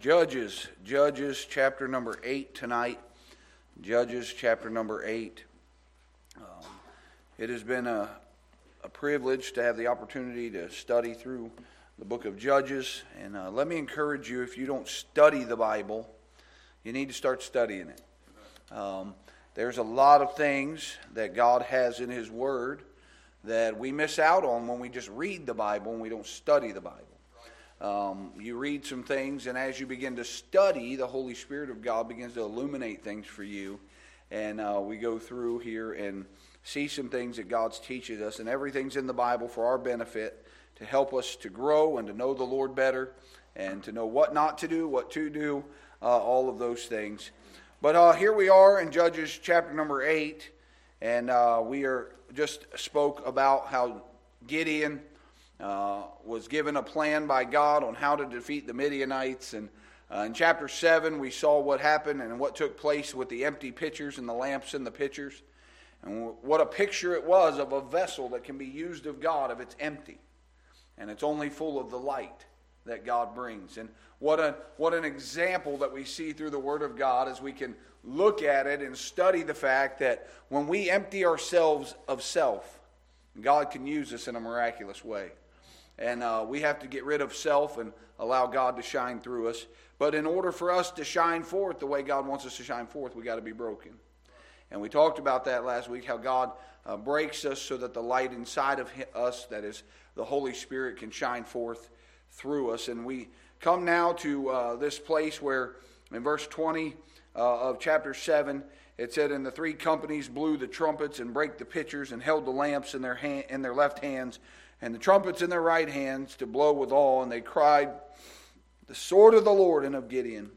Judges, Judges chapter number 8 tonight. Judges chapter number 8. Um, it has been a, a privilege to have the opportunity to study through the book of Judges. And uh, let me encourage you if you don't study the Bible, you need to start studying it. Um, there's a lot of things that God has in His Word that we miss out on when we just read the Bible and we don't study the Bible. Um, you read some things, and as you begin to study, the Holy Spirit of God begins to illuminate things for you. And uh, we go through here and see some things that God's teaches us, and everything's in the Bible for our benefit to help us to grow and to know the Lord better and to know what not to do, what to do, uh, all of those things. But uh, here we are in Judges chapter number 8, and uh, we are just spoke about how Gideon uh, was given a plan by God on how to defeat the Midianites. And uh, in chapter 7, we saw what happened and what took place with the empty pitchers and the lamps in the pitchers. And what a picture it was of a vessel that can be used of God if it's empty and it's only full of the light that God brings. And what, a, what an example that we see through the Word of God as we can look at it and study the fact that when we empty ourselves of self, God can use us in a miraculous way. And uh, we have to get rid of self and allow God to shine through us. But in order for us to shine forth the way God wants us to shine forth, we got to be broken. And we talked about that last week how God uh, breaks us so that the light inside of us, that is the Holy Spirit, can shine forth through us. And we come now to uh, this place where in verse 20 uh, of chapter 7, it said, And the three companies blew the trumpets and brake the pitchers and held the lamps in their, hand, in their left hands and the trumpets in their right hands to blow withal, and they cried, The sword of the Lord and of Gideon.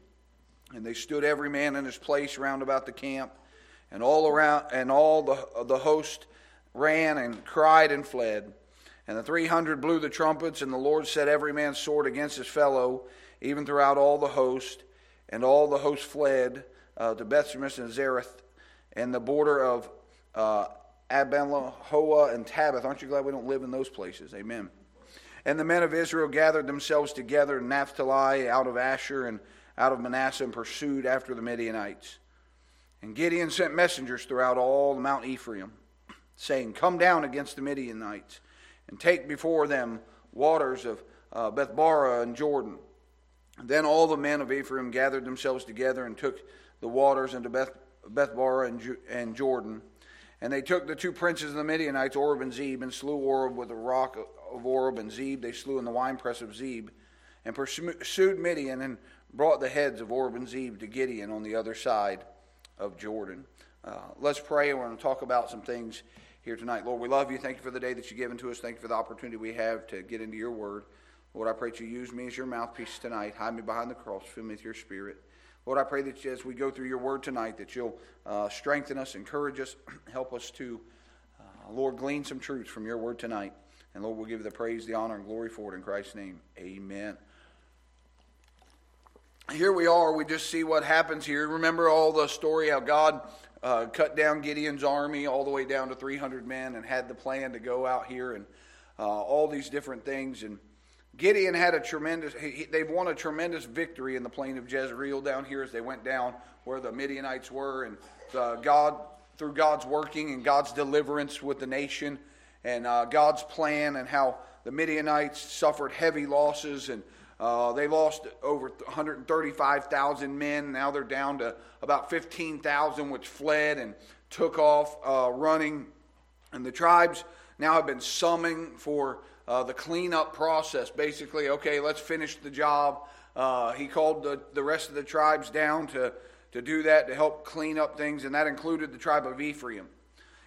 And they stood every man in his place round about the camp, and all around and all the, the host ran and cried and fled. And the three hundred blew the trumpets, and the Lord set every man's sword against his fellow, even throughout all the host. And all the host fled uh, to Bethshemesh and Zereth, and the border of uh, Abela, Hoa, and Tabith. Aren't you glad we don't live in those places? Amen. And the men of Israel gathered themselves together in Naphtali out of Asher and out of Manasseh and pursued after the Midianites. And Gideon sent messengers throughout all Mount Ephraim, saying, Come down against the Midianites and take before them waters of uh, Bethbara and Jordan. And then all the men of Ephraim gathered themselves together and took the waters into Beth, Bethbara and, and Jordan and they took the two princes of the Midianites, Oreb and Zeb, and slew Oreb with the rock of Oreb, and Zeb they slew in the winepress of Zeb, and pursued Midian, and brought the heads of Oreb and Zeb to Gideon on the other side of Jordan. Uh, let's pray. We're going to talk about some things here tonight. Lord, we love you. Thank you for the day that you've given to us. Thank you for the opportunity we have to get into your word. Lord, I pray that you use me as your mouthpiece tonight. Hide me behind the cross. Fill me with your spirit. Lord, I pray that as we go through your word tonight, that you'll uh, strengthen us, encourage us, help us to, uh, Lord, glean some truths from your word tonight. And Lord, we'll give you the praise, the honor, and glory for it in Christ's name. Amen. Here we are. We just see what happens here. Remember all the story how God uh, cut down Gideon's army all the way down to 300 men and had the plan to go out here and uh, all these different things. And Gideon had a tremendous, he, they've won a tremendous victory in the plain of Jezreel down here as they went down where the Midianites were. And God, through God's working and God's deliverance with the nation and uh, God's plan and how the Midianites suffered heavy losses and uh, they lost over 135,000 men. Now they're down to about 15,000, which fled and took off uh, running. And the tribes now have been summoning for uh, the cleanup process. Basically, okay, let's finish the job. Uh, he called the, the rest of the tribes down to, to do that, to help clean up things, and that included the tribe of Ephraim.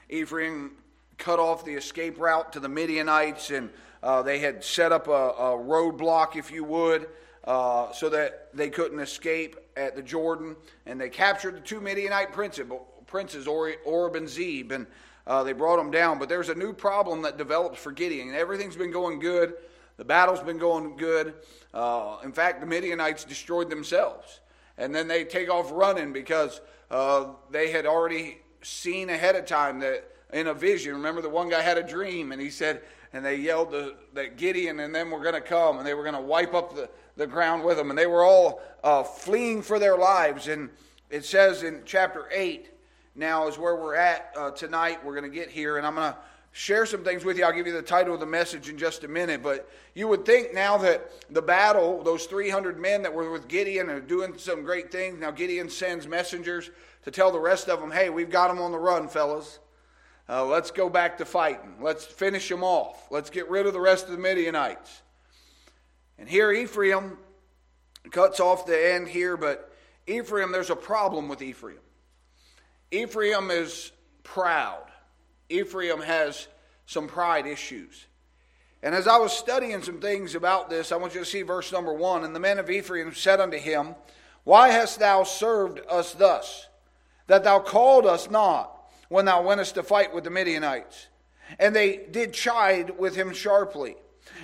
Ephraim cut off the escape route to the Midianites, and uh, they had set up a, a roadblock, if you would, uh, so that they couldn't escape at the Jordan. And they captured the two Midianite princes, princes Oreb and Zeb, and uh, they brought them down. But there's a new problem that develops for Gideon. Everything's been going good. The battle's been going good. Uh, in fact, the Midianites destroyed themselves. And then they take off running because uh, they had already seen ahead of time that in a vision. Remember, the one guy had a dream, and he said, and they yelled that Gideon and them were going to come, and they were going to wipe up the, the ground with them, and they were all uh, fleeing for their lives. And it says in chapter 8, now is where we're at uh, tonight. We're going to get here, and I'm going to share some things with you. I'll give you the title of the message in just a minute. But you would think now that the battle, those 300 men that were with Gideon and doing some great things, now Gideon sends messengers to tell the rest of them, hey, we've got them on the run, fellas. Uh, let's go back to fighting. Let's finish them off. Let's get rid of the rest of the Midianites. And here Ephraim cuts off the end here, but Ephraim, there's a problem with Ephraim. Ephraim is proud. Ephraim has some pride issues. And as I was studying some things about this, I want you to see verse number one. And the men of Ephraim said unto him, Why hast thou served us thus, that thou called us not? when thou wentest to fight with the Midianites. And they did chide with him sharply.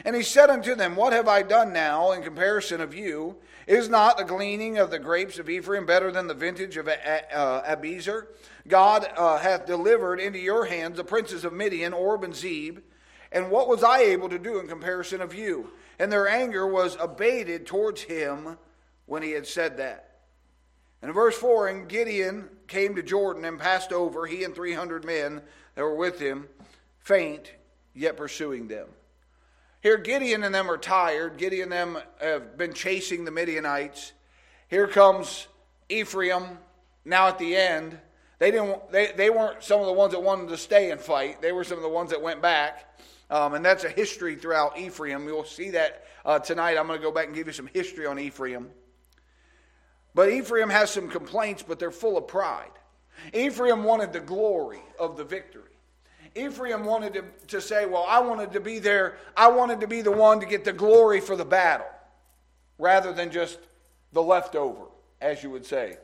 And he said unto them, What have I done now in comparison of you? Is not the gleaning of the grapes of Ephraim better than the vintage of uh, Abiezer? God uh, hath delivered into your hands the princes of Midian, Orb and Zeeb. And what was I able to do in comparison of you? And their anger was abated towards him when he had said that. And in verse 4, and Gideon came to Jordan and passed over, he and 300 men that were with him, faint, yet pursuing them. Here, Gideon and them are tired. Gideon and them have been chasing the Midianites. Here comes Ephraim now at the end. They, didn't, they, they weren't some of the ones that wanted to stay and fight, they were some of the ones that went back. Um, and that's a history throughout Ephraim. You'll see that uh, tonight. I'm going to go back and give you some history on Ephraim. But Ephraim has some complaints, but they're full of pride. Ephraim wanted the glory of the victory. Ephraim wanted to, to say, Well, I wanted to be there. I wanted to be the one to get the glory for the battle rather than just the leftover, as you would say.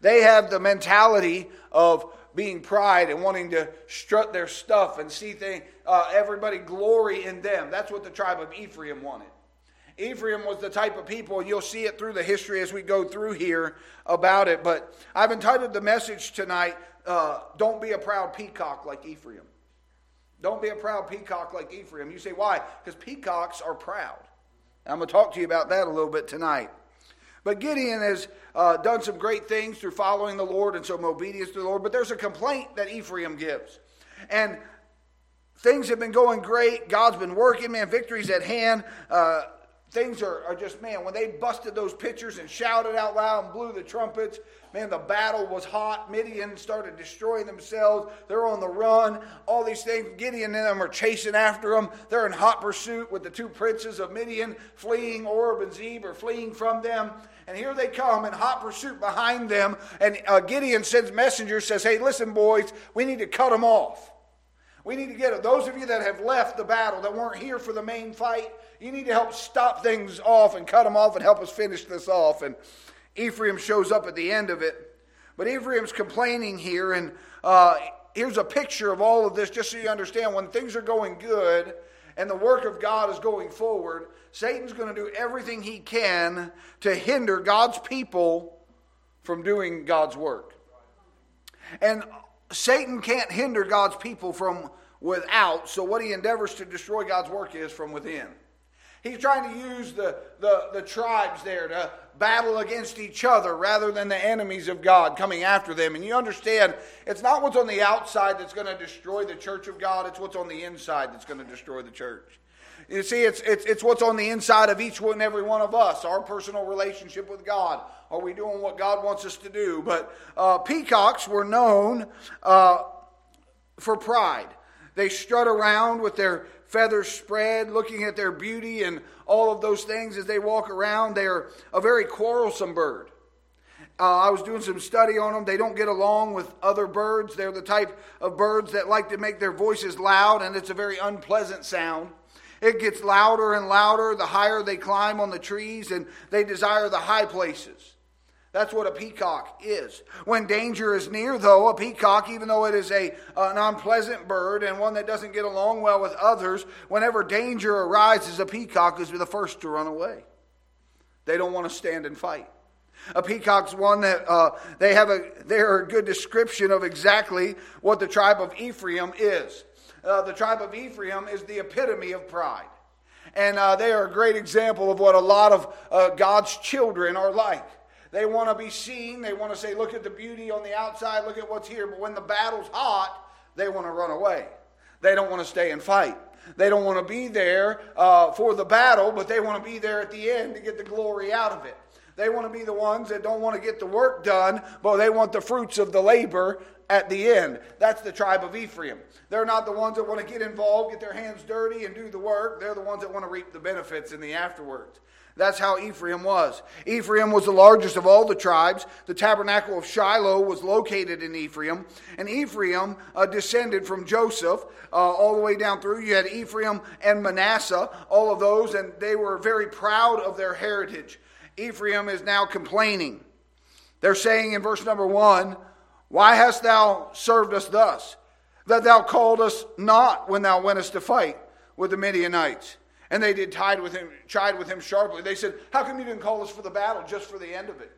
They have the mentality of being pride and wanting to strut their stuff and see thing, uh, everybody glory in them. That's what the tribe of Ephraim wanted. Ephraim was the type of people, and you'll see it through the history as we go through here about it. But I've entitled the message tonight, uh, Don't Be a Proud Peacock Like Ephraim. Don't be a proud peacock like Ephraim. You say, why? Because peacocks are proud. I'm going to talk to you about that a little bit tonight. But Gideon has uh, done some great things through following the Lord and some obedience to the Lord. But there's a complaint that Ephraim gives. And things have been going great. God's been working, man. Victory's at hand. Uh, things are, are just, man, when they busted those pitchers and shouted out loud and blew the trumpets, man, the battle was hot. Midian started destroying themselves. They're on the run. All these things. Gideon and them are chasing after them. They're in hot pursuit with the two princes of Midian fleeing. Orb and Zeeb are fleeing from them. And here they come in hot pursuit behind them. And uh, Gideon sends messengers, says, hey, listen, boys, we need to cut them off. We need to get it. Those of you that have left the battle, that weren't here for the main fight, you need to help stop things off and cut them off and help us finish this off. And Ephraim shows up at the end of it. But Ephraim's complaining here, and uh, here's a picture of all of this just so you understand. When things are going good and the work of God is going forward, Satan's going to do everything he can to hinder God's people from doing God's work. And Satan can't hinder God's people from without, so what he endeavors to destroy God's work is from within. He's trying to use the, the, the tribes there to battle against each other rather than the enemies of God coming after them. And you understand, it's not what's on the outside that's going to destroy the church of God, it's what's on the inside that's going to destroy the church. You see, it's, it's, it's what's on the inside of each and every one of us, our personal relationship with God. Are we doing what God wants us to do? But uh, peacocks were known uh, for pride. They strut around with their feathers spread, looking at their beauty and all of those things as they walk around. They're a very quarrelsome bird. Uh, I was doing some study on them. They don't get along with other birds. They're the type of birds that like to make their voices loud, and it's a very unpleasant sound. It gets louder and louder the higher they climb on the trees, and they desire the high places. That's what a peacock is. When danger is near, though, a peacock, even though it is a, an unpleasant bird and one that doesn't get along well with others, whenever danger arises, a peacock is the first to run away. They don't want to stand and fight. A peacock's one that uh, they have a they're a good description of exactly what the tribe of Ephraim is. Uh, the tribe of Ephraim is the epitome of pride. And uh, they are a great example of what a lot of uh, God's children are like. They want to be seen. They want to say, look at the beauty on the outside, look at what's here. But when the battle's hot, they want to run away. They don't want to stay and fight. They don't want to be there uh, for the battle, but they want to be there at the end to get the glory out of it. They want to be the ones that don't want to get the work done, but they want the fruits of the labor at the end. That's the tribe of Ephraim. They're not the ones that want to get involved, get their hands dirty, and do the work. They're the ones that want to reap the benefits in the afterwards. That's how Ephraim was. Ephraim was the largest of all the tribes. The tabernacle of Shiloh was located in Ephraim. And Ephraim uh, descended from Joseph uh, all the way down through. You had Ephraim and Manasseh, all of those, and they were very proud of their heritage. Ephraim is now complaining. They're saying in verse number one, Why hast thou served us thus? That thou called us not when thou wentest to fight with the Midianites. And they did tied with him, chide with him sharply. They said, How come you didn't call us for the battle just for the end of it?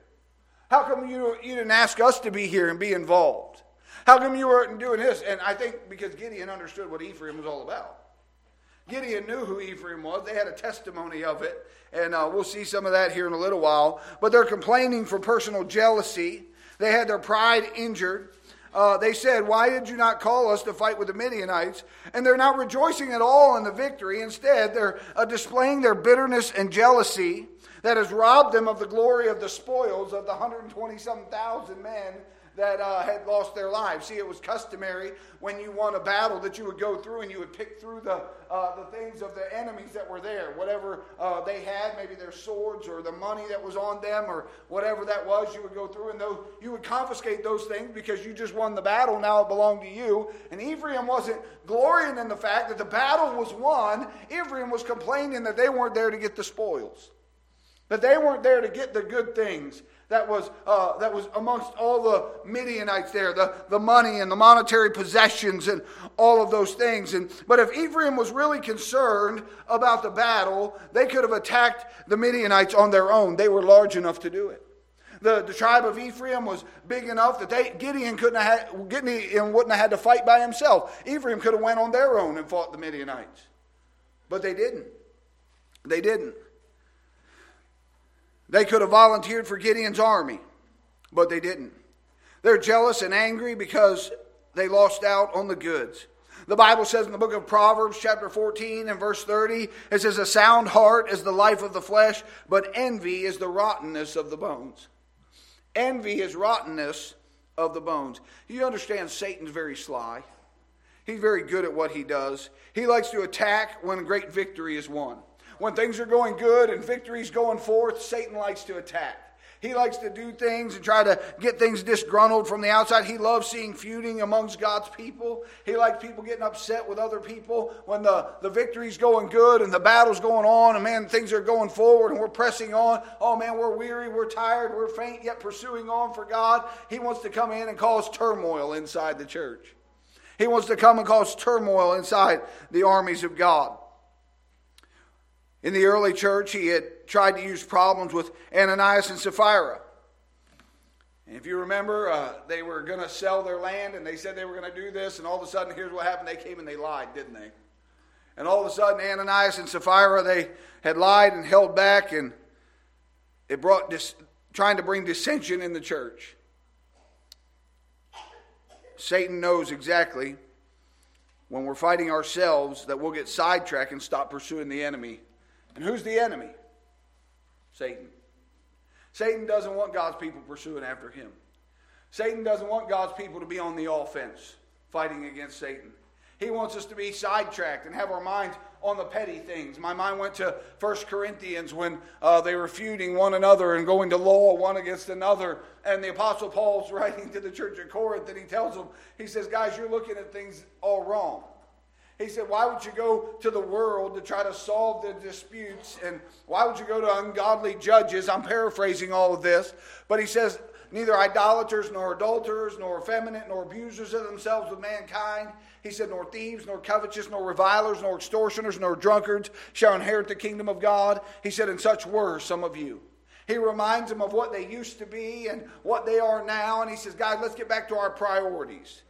How come you, you didn't ask us to be here and be involved? How come you weren't doing this? And I think because Gideon understood what Ephraim was all about. Gideon knew who Ephraim was. They had a testimony of it. And uh, we'll see some of that here in a little while. But they're complaining for personal jealousy. They had their pride injured uh, they said, Why did you not call us to fight with the Midianites? And they're not rejoicing at all in the victory. Instead, they're uh, displaying their bitterness and jealousy that has robbed them of the glory of the spoils of the 127,000 men that uh, had lost their lives. See, it was customary when you won a battle that you would go through and you would pick through the, uh, the things of the enemies that were there. Whatever uh, they had, maybe their swords or the money that was on them or whatever that was, you would go through and those, you would confiscate those things because you just won the battle. Now it belonged to you. And Ephraim wasn't glorying in the fact that the battle was won. Ephraim was complaining that they weren't there to get the spoils, that they weren't there to get the good things that was, uh, that was amongst all the Midianites there, the, the money and the monetary possessions and all of those things. And, but if Ephraim was really concerned about the battle, they could have attacked the Midianites on their own. They were large enough to do it. The, the tribe of Ephraim was big enough that they, Gideon couldn't have had, Gideon wouldn't have had to fight by himself. Ephraim could have went on their own and fought the Midianites. But they didn't. They didn't. They could have volunteered for Gideon's army, but they didn't. They're jealous and angry because they lost out on the goods. The Bible says in the book of Proverbs, chapter 14 and verse 30, it says, A sound heart is the life of the flesh, but envy is the rottenness of the bones. Envy is rottenness of the bones. You understand Satan's very sly. He's very good at what he does. He likes to attack when great victory is won. When things are going good and victory's going forth, Satan likes to attack. He likes to do things and try to get things disgruntled from the outside. He loves seeing feuding amongst God's people. He likes people getting upset with other people when the, the victory's going good and the battle's going on and man, things are going forward and we're pressing on. Oh man, we're weary, we're tired, we're faint, yet pursuing on for God. He wants to come in and cause turmoil inside the church. He wants to come and cause turmoil inside the armies of God. In the early church, he had tried to use problems with Ananias and Sapphira. And if you remember, uh, they were going to sell their land and they said they were going to do this, and all of a sudden, here's what happened. They came and they lied, didn't they? And all of a sudden, Ananias and Sapphira, they had lied and held back, and it brought dis- trying to bring dissension in the church. Satan knows exactly when we're fighting ourselves that we'll get sidetracked and stop pursuing the enemy and who's the enemy? Satan. Satan doesn't want God's people pursuing after him. Satan doesn't want God's people to be on the offense fighting against Satan. He wants us to be sidetracked and have our minds on the petty things. My mind went to 1 Corinthians when uh, they were feuding one another and going to law one against another. And the Apostle Paul's writing to the church at Corinth and he tells them, he says, Guys, you're looking at things all wrong. He said, Why would you go to the world to try to solve the disputes? And why would you go to ungodly judges? I'm paraphrasing all of this. But he says, Neither idolaters, nor adulterers, nor effeminate, nor abusers of themselves with mankind. He said, Nor thieves, nor covetous, nor revilers, nor extortioners, nor drunkards shall inherit the kingdom of God. He said, And such were some of you. He reminds them of what they used to be and what they are now. And he says, Guys, let's get back to our priorities.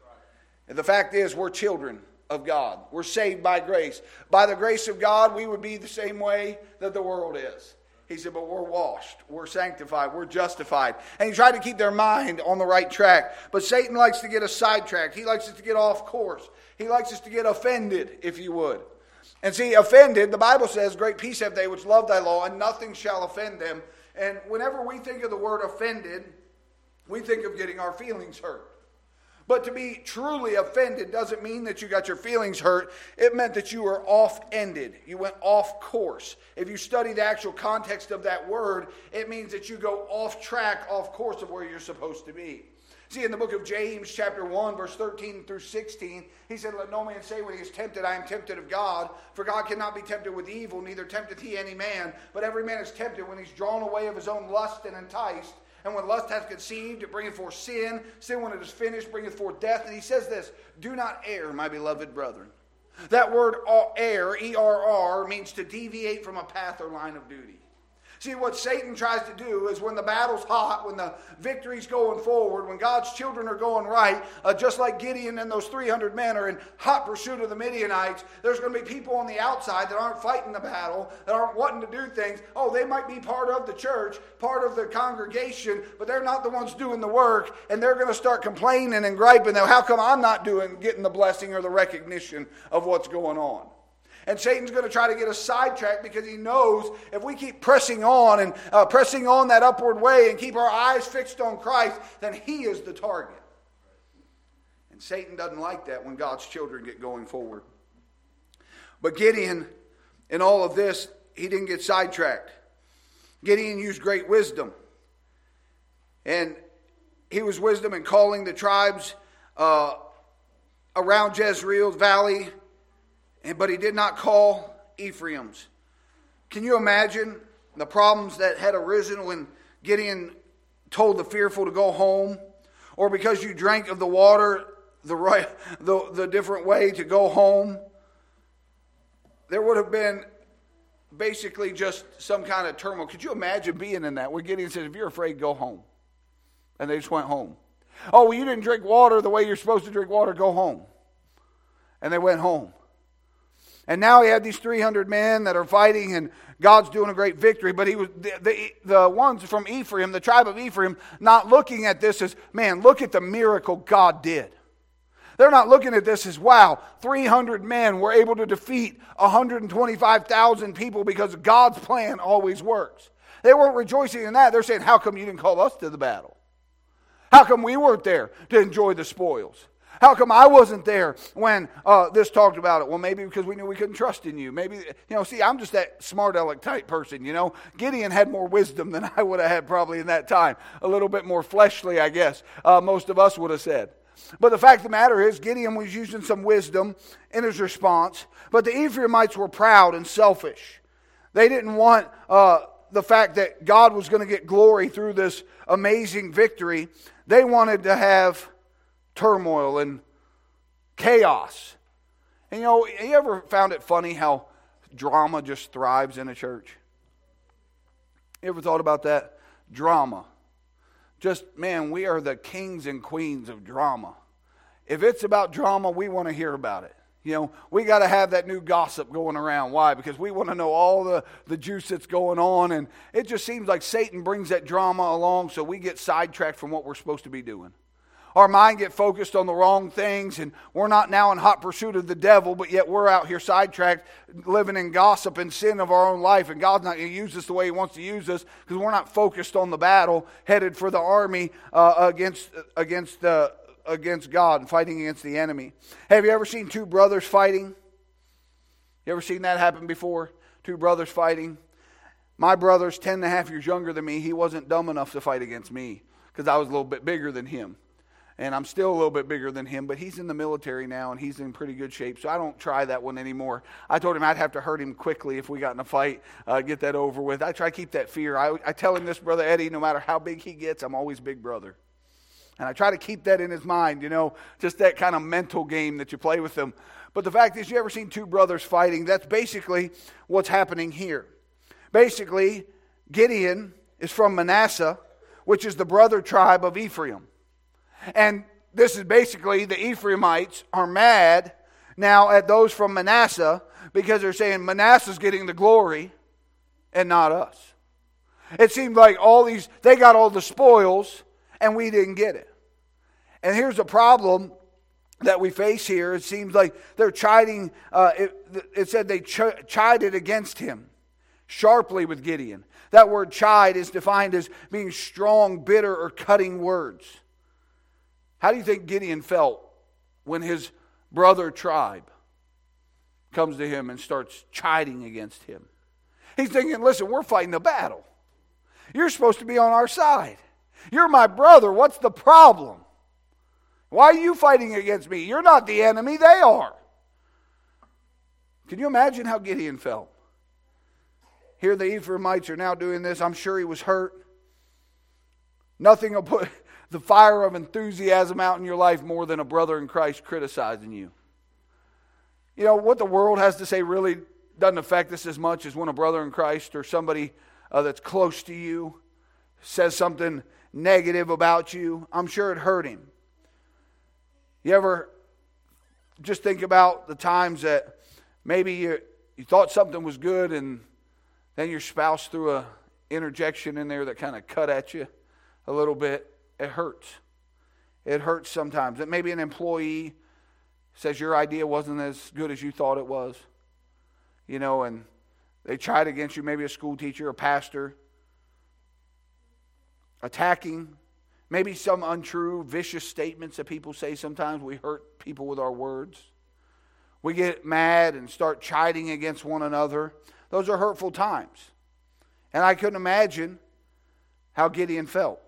And the fact is, we're children of God. We're saved by grace. By the grace of God, we would be the same way that the world is. He said, but we're washed, we're sanctified, we're justified. And he tried to keep their mind on the right track. But Satan likes to get us sidetracked. He likes us to get off course. He likes us to get offended, if you would. And see, offended, the Bible says, Great peace have they which love thy law, and nothing shall offend them. And whenever we think of the word offended, we think of getting our feelings hurt. But to be truly offended doesn't mean that you got your feelings hurt. It meant that you were off ended. You went off course. If you study the actual context of that word, it means that you go off track, off course of where you're supposed to be. See, in the book of James, chapter 1, verse 13 through 16, he said, Let no man say when he is tempted, I am tempted of God. For God cannot be tempted with evil, neither tempteth he any man. But every man is tempted when he's drawn away of his own lust and enticed. And when lust hath conceived, it bringeth forth sin. Sin, when it is finished, bringeth forth death. And he says this Do not err, my beloved brethren. That word err, E R R, means to deviate from a path or line of duty. See, what Satan tries to do is when the battle's hot, when the victory's going forward, when God's children are going right, uh, just like Gideon and those 300 men are in hot pursuit of the Midianites, there's going to be people on the outside that aren't fighting the battle, that aren't wanting to do things. Oh, they might be part of the church, part of the congregation, but they're not the ones doing the work, and they're going to start complaining and griping. Now, how come I'm not doing, getting the blessing or the recognition of what's going on? And Satan's going to try to get us sidetracked because he knows if we keep pressing on and uh, pressing on that upward way and keep our eyes fixed on Christ, then he is the target. And Satan doesn't like that when God's children get going forward. But Gideon, in all of this, he didn't get sidetracked. Gideon used great wisdom. And he was wisdom in calling the tribes uh, around Jezreel Valley but he did not call Ephraim's. Can you imagine the problems that had arisen when Gideon told the fearful to go home? Or because you drank of the water the, right, the, the different way to go home? There would have been basically just some kind of turmoil. Could you imagine being in that? Where Gideon says, if you're afraid, go home. And they just went home. Oh, well, you didn't drink water the way you're supposed to drink water, go home. And they went home. And now he had these 300 men that are fighting, and God's doing a great victory. But he was the, the, the, ones from Ephraim, the tribe of Ephraim, not looking at this as, man, look at the miracle God did. They're not looking at this as, wow, 300 men were able to defeat 125,000 people because God's plan always works. They weren't rejoicing in that. They're saying, how come you didn't call us to the battle? How come we weren't there to enjoy the spoils? How come I wasn't there when uh, this talked about it? Well, maybe because we knew we couldn't trust in you. Maybe, you know, see, I'm just that smart aleck type person, you know. Gideon had more wisdom than I would have had probably in that time. A little bit more fleshly, I guess, uh, most of us would have said. But the fact of the matter is, Gideon was using some wisdom in his response. But the Ephraimites were proud and selfish. They didn't want uh, the fact that God was going to get glory through this amazing victory. They wanted to have turmoil and chaos. And you know, you ever found it funny how drama just thrives in a church? You ever thought about that? Drama. Just, man, we are the kings and queens of drama. If it's about drama, we want to hear about it. You know, we got to have that new gossip going around. Why? Because we want to know all the, the juice that's going on. And it just seems like Satan brings that drama along so we get sidetracked from what we're supposed to be doing our mind get focused on the wrong things and we're not now in hot pursuit of the devil but yet we're out here sidetracked living in gossip and sin of our own life and god's not going to use us the way he wants to use us because we're not focused on the battle headed for the army uh, against against against god and fighting against the enemy. Have you ever seen two brothers fighting? You ever seen that happen before? Two brothers fighting. My brother's 10 and a half years younger than me. He wasn't dumb enough to fight against me because i was a little bit bigger than him and I'm still a little bit bigger than him, but he's in the military now and he's in pretty good shape, so I don't try that one anymore. I told him I'd have to hurt him quickly if we got in a fight, uh, get that over with. I try to keep that fear. I, I tell him this, Brother Eddie, no matter how big he gets, I'm always big brother. And I try to keep that in his mind, you know, just that kind of mental game that you play with them. But the fact is, you ever seen two brothers fighting? That's basically what's happening here. Basically, Gideon is from Manasseh, which is the brother tribe of Ephraim. And this is basically the Ephraimites are mad. now at those from Manasseh because they're saying Manasseh's getting the glory and not us. It seemed like all these, they got all the spoils and we didn't get it. And here's the problem that we face here. It seems like they're chiding, uh, it, it, said they ch- chided against him sharply with Gideon. That word chide is defined as being strong, bitter, or cutting words. How do you think Gideon felt when his brother tribe comes to him and starts chiding against him? He's thinking, listen, we're fighting a battle. You're supposed to be on our side. You're my brother. What's the problem? Why are you fighting against me? You're not the enemy, they are. Can you imagine how Gideon felt? Here, the Ephraimites are now doing this. I'm sure he was hurt. Nothing will put the fire of enthusiasm out in your life more than a brother in Christ criticizing you. You know, what the world has to say really doesn't affect us as much as when a brother in Christ or somebody uh, that's close to you says something negative about you. I'm sure it hurt him. You ever just think about the times that maybe you, you thought something was good and then your spouse threw a interjection in there that kind of cut at you a little bit. It hurts. It hurts sometimes. That maybe an employee says your idea wasn't as good as you thought it was. You know, and they tried against you, maybe a school teacher, a pastor, attacking Maybe some untrue, vicious statements that people say sometimes. We hurt people with our words. We get mad and start chiding against one another. Those are hurtful times. And I couldn't imagine how Gideon felt.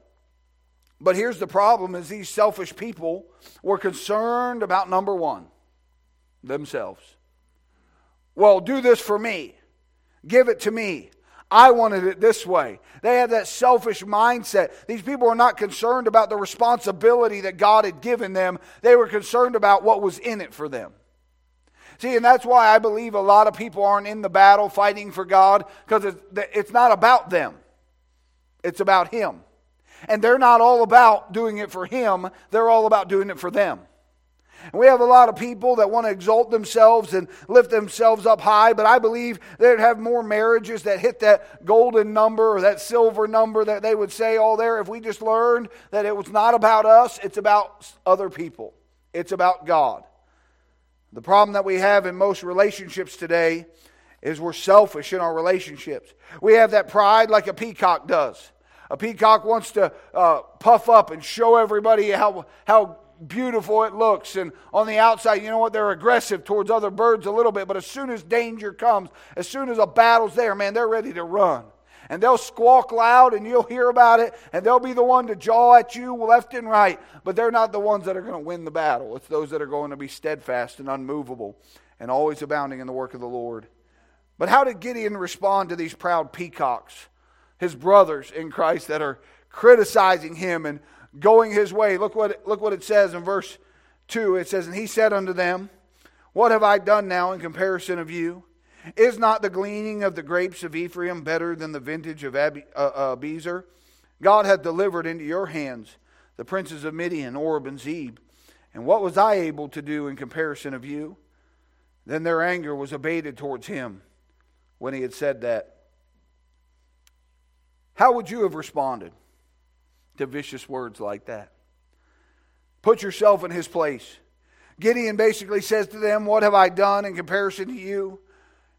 But here's the problem is these selfish people were concerned about number 1, themselves. Well, do this for me. Give it to me. I wanted it this way. They have that selfish mindset. These people were not concerned about the responsibility that God had given them, they were concerned about what was in it for them. See, and that's why I believe a lot of people aren't in the battle fighting for God because it's not about them, it's about Him. And they're not all about doing it for Him, they're all about doing it for them. And we have a lot of people that want to exalt themselves and lift themselves up high, but I believe they'd have more marriages that hit that golden number or that silver number that they would say, oh, there, if we just learned that it was not about us, it's about other people, it's about God. The problem that we have in most relationships today is we're selfish in our relationships. We have that pride like a peacock does. A peacock wants to uh, puff up and show everybody how, how beautiful it looks. And on the outside, you know what? They're aggressive towards other birds a little bit. But as soon as danger comes, as soon as a battle's there, man, they're ready to run. And they'll squawk loud and you'll hear about it. And they'll be the one to jaw at you left and right. But they're not the ones that are going to win the battle. It's those that are going to be steadfast and unmovable and always abounding in the work of the Lord. But how did Gideon respond to these proud peacocks, his brothers in Christ that are criticizing him and going his way. Look what, look what it says in verse 2. It says, And he said unto them, What have I done now in comparison of you? Is not the gleaning of the grapes of Ephraim better than the vintage of Ab- uh, uh? God hath delivered into your hands the princes of Midian, Oreb, and Zeb. And what was I able to do in comparison of you? Then their anger was abated towards him when he had said that. How would you have responded? to vicious words like that. Put yourself in his place. Gideon basically says to them, What have I done in comparison to you?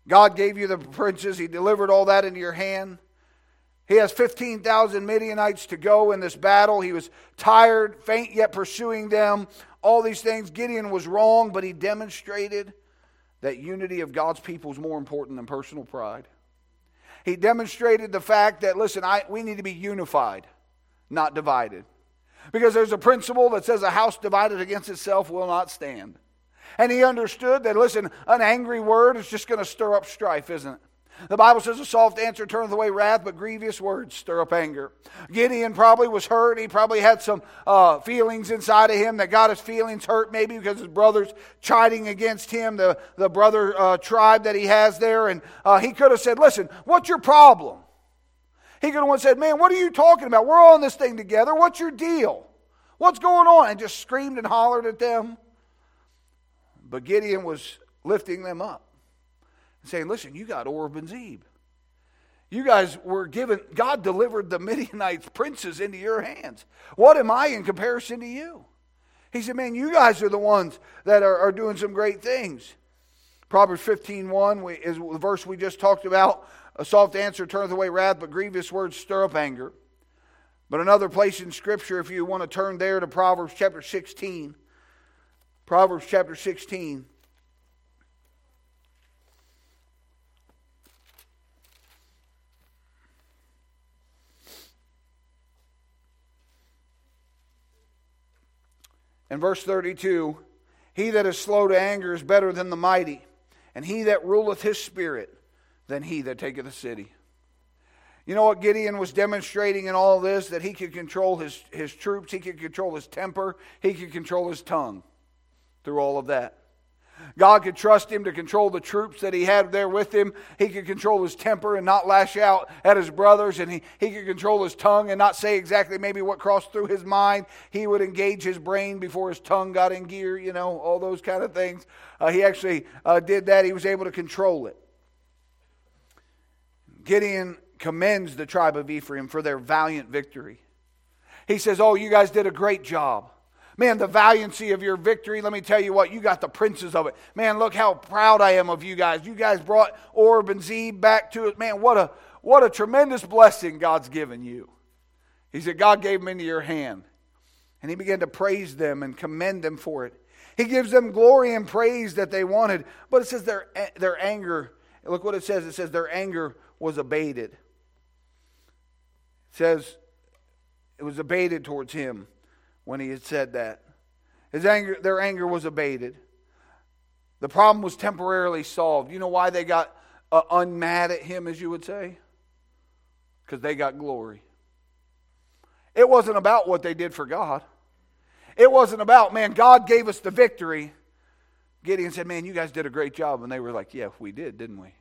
God gave you the princes, He delivered all that into your hand. He has 15,000 Midianites to go in this battle. He was tired, faint, yet pursuing them. All these things. Gideon was wrong, but he demonstrated that unity of God's people is more important than personal pride. He demonstrated the fact that, listen, I, we need to be unified not divided. Because there's a principle that says a house divided against itself will not stand. And he understood that, listen, an angry word is just going to stir up strife, isn't it? The Bible says a soft answer turneth away wrath, but grievous words stir up anger. Gideon probably was hurt. He probably had some uh, feelings inside of him that got his feelings hurt, maybe because his brother's chiding against him, the, the brother uh, tribe that he has there. And uh, he could have said, Listen, what's your problem? He could have said, Man, what are you talking about? We're all in this thing together. What's your deal? What's going on? And just screamed and hollered at them. But Gideon was lifting them up saying, Listen, you got Zeb. You guys were given, God delivered the Midianites princes into your hands. What am I in comparison to you? He said, Man, you guys are the ones that are, are doing some great things. Proverbs 15 1 is the verse we just talked about. A soft answer turneth away wrath, but grievous words stir up anger. But another place in Scripture, if you want to turn there to Proverbs chapter 16, Proverbs chapter 16. In verse 32, he that is slow to anger is better than the mighty, and he that ruleth his spirit than he that taketh a city. You know what Gideon was demonstrating in all this? That he could control his, his troops, he could control his temper, he could control his tongue through all of that. God could trust him to control the troops that he had there with him. He could control his temper and not lash out at his brothers, and he, he could control his tongue and not say exactly maybe what crossed through his mind. He would engage his brain before his tongue got in gear, you know, all those kind of things. Uh, he actually uh, did that. He was able to control it. Gideon commends the tribe of Ephraim for their valiant victory. He says, Oh, you guys did a great job. Man, the valiancy of your victory, let me tell you what, you got the princes of it. Man, look how proud I am of you guys. You guys brought Orb and Zeb back to it. Man, what a, what a tremendous blessing God's given you. He said, God gave them into your hand. And he began to praise them and commend them for it. He gives them glory and praise that they wanted. But it says their, their anger, look what it says. It says their anger was abated. It says it was abated towards him when he had said that. His anger, their anger was abated. The problem was temporarily solved. You know why they got uh, unmad at him, as you would say? Because they got glory. It wasn't about what they did for God. It wasn't about, man, God gave us the victory. Gideon said, man, you guys did a great job. And they were like, yeah, we did, didn't we?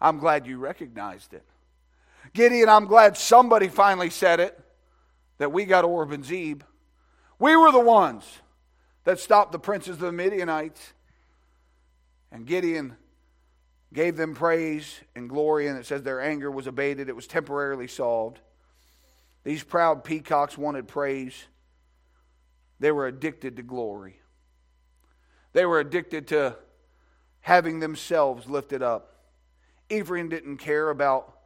I'm glad you recognized it. Gideon, I'm glad somebody finally said it that we got Orb and Zeb. We were the ones that stopped the princes of the Midianites. And Gideon gave them praise and glory, and it says their anger was abated, it was temporarily solved. These proud peacocks wanted praise, they were addicted to glory. They were addicted to having themselves lifted up. Ephraim didn't care about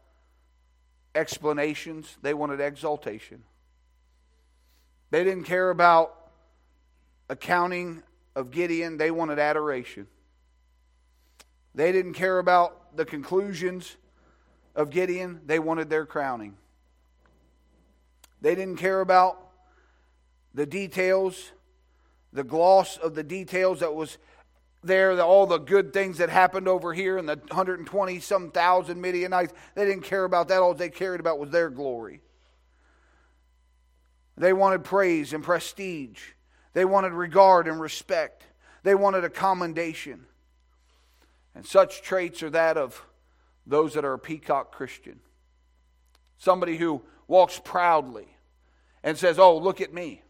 explanations, they wanted exaltation. They didn't care about accounting of Gideon, they wanted adoration. They didn't care about the conclusions of Gideon, they wanted their crowning. They didn't care about the details, the gloss of the details that was there, the, all the good things that happened over here and the 120 some thousand Midianites. They didn't care about that. All they cared about was their glory. They wanted praise and prestige. They wanted regard and respect. They wanted a commendation. And such traits are that of those that are a peacock Christian. Somebody who walks proudly and says, Oh, look at me.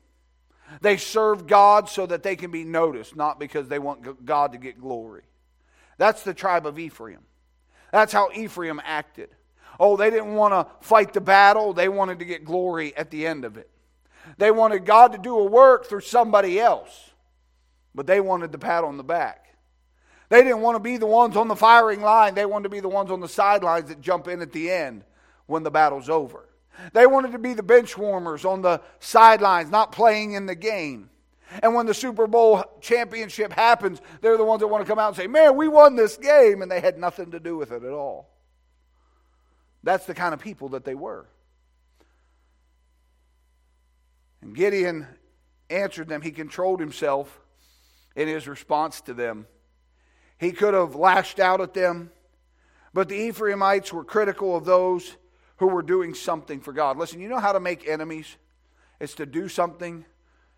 They serve God so that they can be noticed, not because they want God to get glory. That's the tribe of Ephraim. That's how Ephraim acted. Oh, they didn't want to fight the battle, they wanted to get glory at the end of it. They wanted God to do a work through somebody else, but they wanted the pat on the back. They didn't want to be the ones on the firing line, they wanted to be the ones on the sidelines that jump in at the end when the battle's over. They wanted to be the bench warmers on the sidelines, not playing in the game. And when the Super Bowl championship happens, they're the ones that want to come out and say, Man, we won this game, and they had nothing to do with it at all. That's the kind of people that they were. And Gideon answered them. He controlled himself in his response to them. He could have lashed out at them, but the Ephraimites were critical of those who were doing something for God. Listen, you know how to make enemies? It's to do something,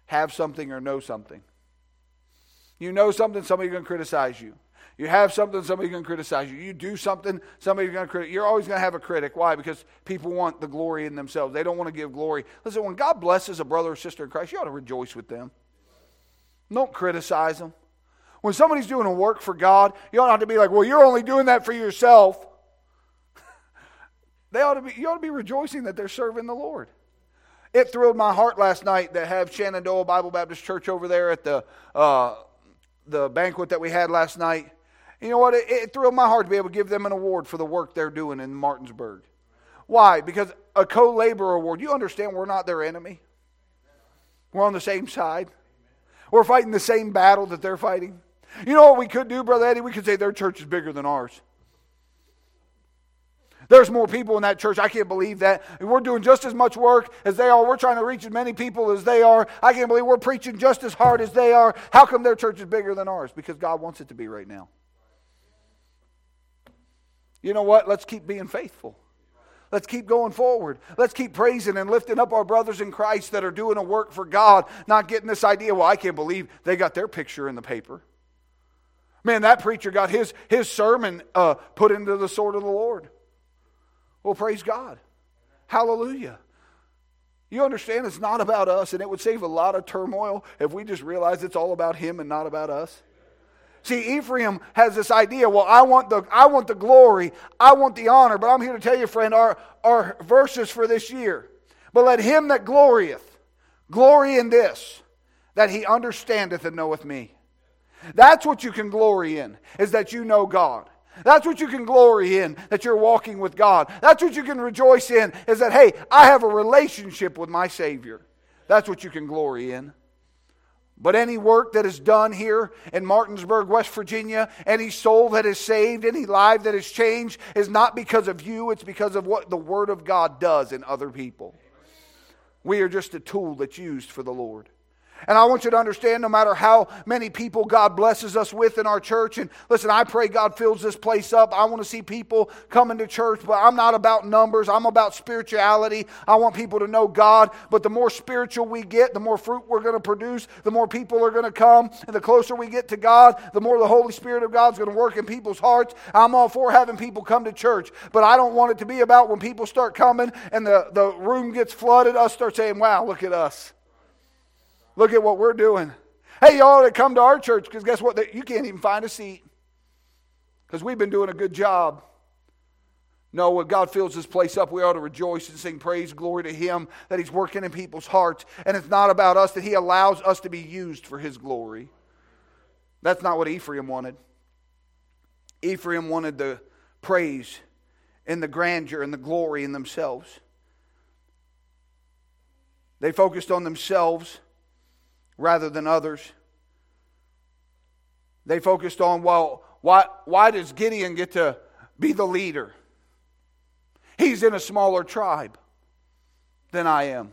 have something, or know something. You know something, somebody's going to criticize you. You have something, somebody's going to criticize you. You do something, somebody's going to criticize. You're always going to have a critic. Why? Because people want the glory in themselves. They don't want to give glory. Listen, when God blesses a brother or sister in Christ, you ought to rejoice with them. Don't criticize them. When somebody's doing a work for God, you don't have to be like, well, you're only doing that for yourself. they ought to be, you ought to be rejoicing that they're serving the Lord. It thrilled my heart last night to have Shenandoah Bible Baptist Church over there at the, uh, the banquet that we had last night. You know what? It, it thrilled my heart to be able to give them an award for the work they're doing in Martinsburg. Why? Because a co labor award, you understand we're not their enemy. We're on the same side. We're fighting the same battle that they're fighting. You know what we could do, Brother Eddie? We could say their church is bigger than ours. There's more people in that church. I can't believe that. We're doing just as much work as they are. We're trying to reach as many people as they are. I can't believe we're preaching just as hard as they are. How come their church is bigger than ours? Because God wants it to be right now. You know what? Let's keep being faithful. Let's keep going forward. Let's keep praising and lifting up our brothers in Christ that are doing a work for God, not getting this idea, well, I can't believe they got their picture in the paper. Man, that preacher got his, his sermon uh, put into the sword of the Lord. Well, praise God. Hallelujah. You understand it's not about us, and it would save a lot of turmoil if we just realized it's all about Him and not about us. See, Ephraim has this idea, well, I want the, I want the glory, I want the honor, but I'm here to tell you, friend, our, our verses for this year. But let him that glorieth glory in this, that he understandeth and knoweth me. That's what you can glory in, is that you know God. That's what you can glory in, that you're walking with God. That's what you can rejoice in, is that, hey, I have a relationship with my Savior. That's what you can glory in. But any work that is done here in Martinsburg, West Virginia, any soul that is saved, any life that is changed, is not because of you, it's because of what the Word of God does in other people. We are just a tool that's used for the Lord. And I want you to understand no matter how many people God blesses us with in our church, and listen, I pray God fills this place up. I want to see people coming to church, but I'm not about numbers. I'm about spirituality. I want people to know God. But the more spiritual we get, the more fruit we're going to produce, the more people are going to come. And the closer we get to God, the more the Holy Spirit of God's going to work in people's hearts. I'm all for having people come to church, but I don't want it to be about when people start coming and the, the room gets flooded, us start saying, wow, look at us. Look at what we're doing. Hey, y'all to come to our church because guess what? You can't even find a seat because we've been doing a good job. No, when God fills this place up, we ought to rejoice and sing praise, glory to Him that He's working in people's hearts. And it's not about us, that He allows us to be used for His glory. That's not what Ephraim wanted. Ephraim wanted the praise and the grandeur and the glory in themselves. They focused on themselves rather than others. They focused on, well, why, why does Gideon get to be the leader? He's in a smaller tribe than I am.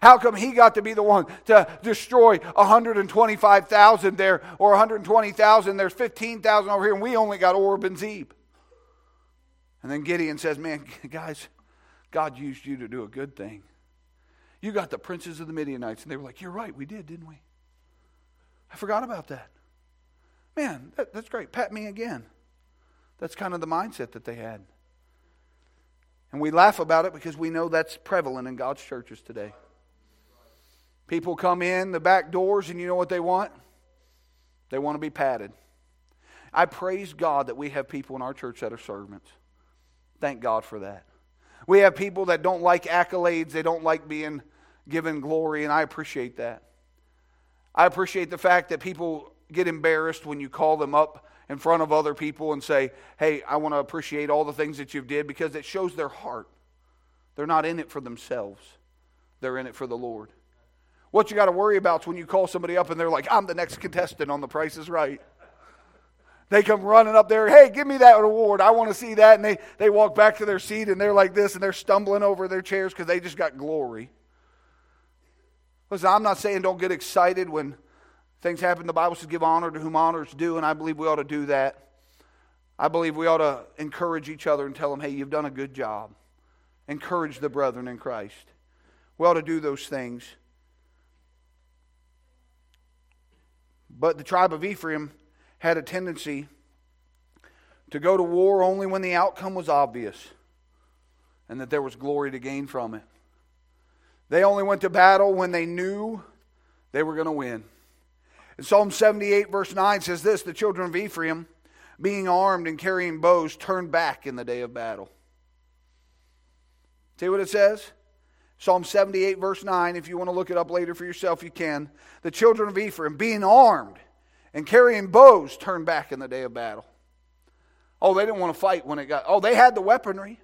How come he got to be the one to destroy 125,000 there or 120,000? There's 15,000 over here, and we only got Orb and Zeb. And then Gideon says, Man, guys, God used you to do a good thing. You got the princes of the Midianites. And they were like, You're right, we did, didn't we? I forgot about that. Man, that, that's great. Pat me again. That's kind of the mindset that they had. And we laugh about it because we know that's prevalent in God's churches today. People come in the back doors, and you know what they want? They want to be patted. I praise God that we have people in our church that are servants. Thank God for that. We have people that don't like accolades, they don't like being given glory, and I appreciate that. I appreciate the fact that people get embarrassed when you call them up in front of other people and say, Hey, I want to appreciate all the things that you've did because it shows their heart. They're not in it for themselves, they're in it for the Lord. What you got to worry about is when you call somebody up and they're like, I'm the next contestant on The Price is Right. They come running up there, hey, give me that award. I want to see that. And they, they walk back to their seat and they're like this and they're stumbling over their chairs because they just got glory. Listen, I'm not saying don't get excited when things happen. The Bible says give honor to whom honor is due, and I believe we ought to do that. I believe we ought to encourage each other and tell them, hey, you've done a good job. Encourage the brethren in Christ. We ought to do those things. But the tribe of Ephraim had a tendency to go to war only when the outcome was obvious and that there was glory to gain from it. They only went to battle when they knew they were going to win. In Psalm 78, verse 9 says this The children of Ephraim, being armed and carrying bows, turned back in the day of battle. See what it says? Psalm 78, verse 9. If you want to look it up later for yourself, you can. The children of Ephraim, being armed and carrying bows, turned back in the day of battle. Oh, they didn't want to fight when it got. Oh, they had the weaponry,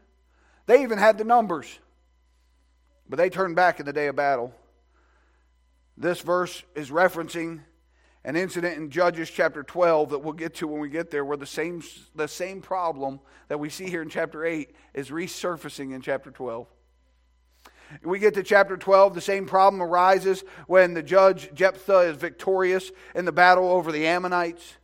they even had the numbers. But they turned back in the day of battle. This verse is referencing an incident in Judges chapter 12 that we'll get to when we get there, where the same, the same problem that we see here in chapter 8 is resurfacing in chapter 12. We get to chapter 12, the same problem arises when the judge Jephthah is victorious in the battle over the Ammonites.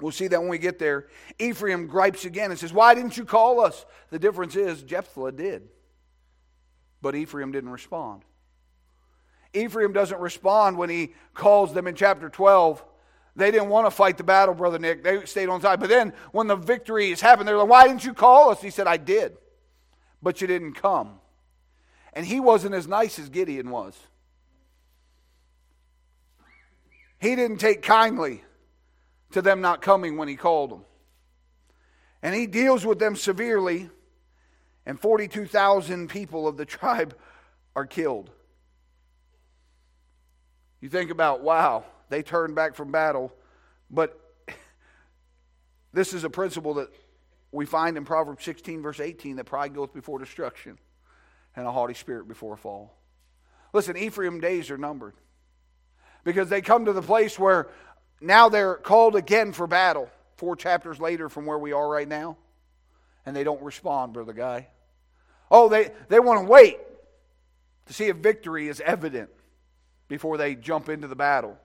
We'll see that when we get there. Ephraim gripes again and says, Why didn't you call us? The difference is Jephthah did, but Ephraim didn't respond. Ephraim doesn't respond when he calls them in chapter 12. They didn't want to fight the battle, Brother Nick. They stayed on side. But then when the victory has happened, they're like, Why didn't you call us? He said, I did, but you didn't come. And he wasn't as nice as Gideon was. He didn't take kindly to them not coming when he called them. And he deals with them severely, and 42,000 people of the tribe are killed. You think about, wow, they turned back from battle, but this is a principle that we find in Proverbs 16, verse 18, that pride goeth before destruction and a haughty spirit before a fall. Listen, Ephraim days are numbered because they come to the place where now they're called again for battle, four chapters later from where we are right now, and they don't respond, brother guy. Oh, they, they want to wait to see if victory is evident before they jump into the battle.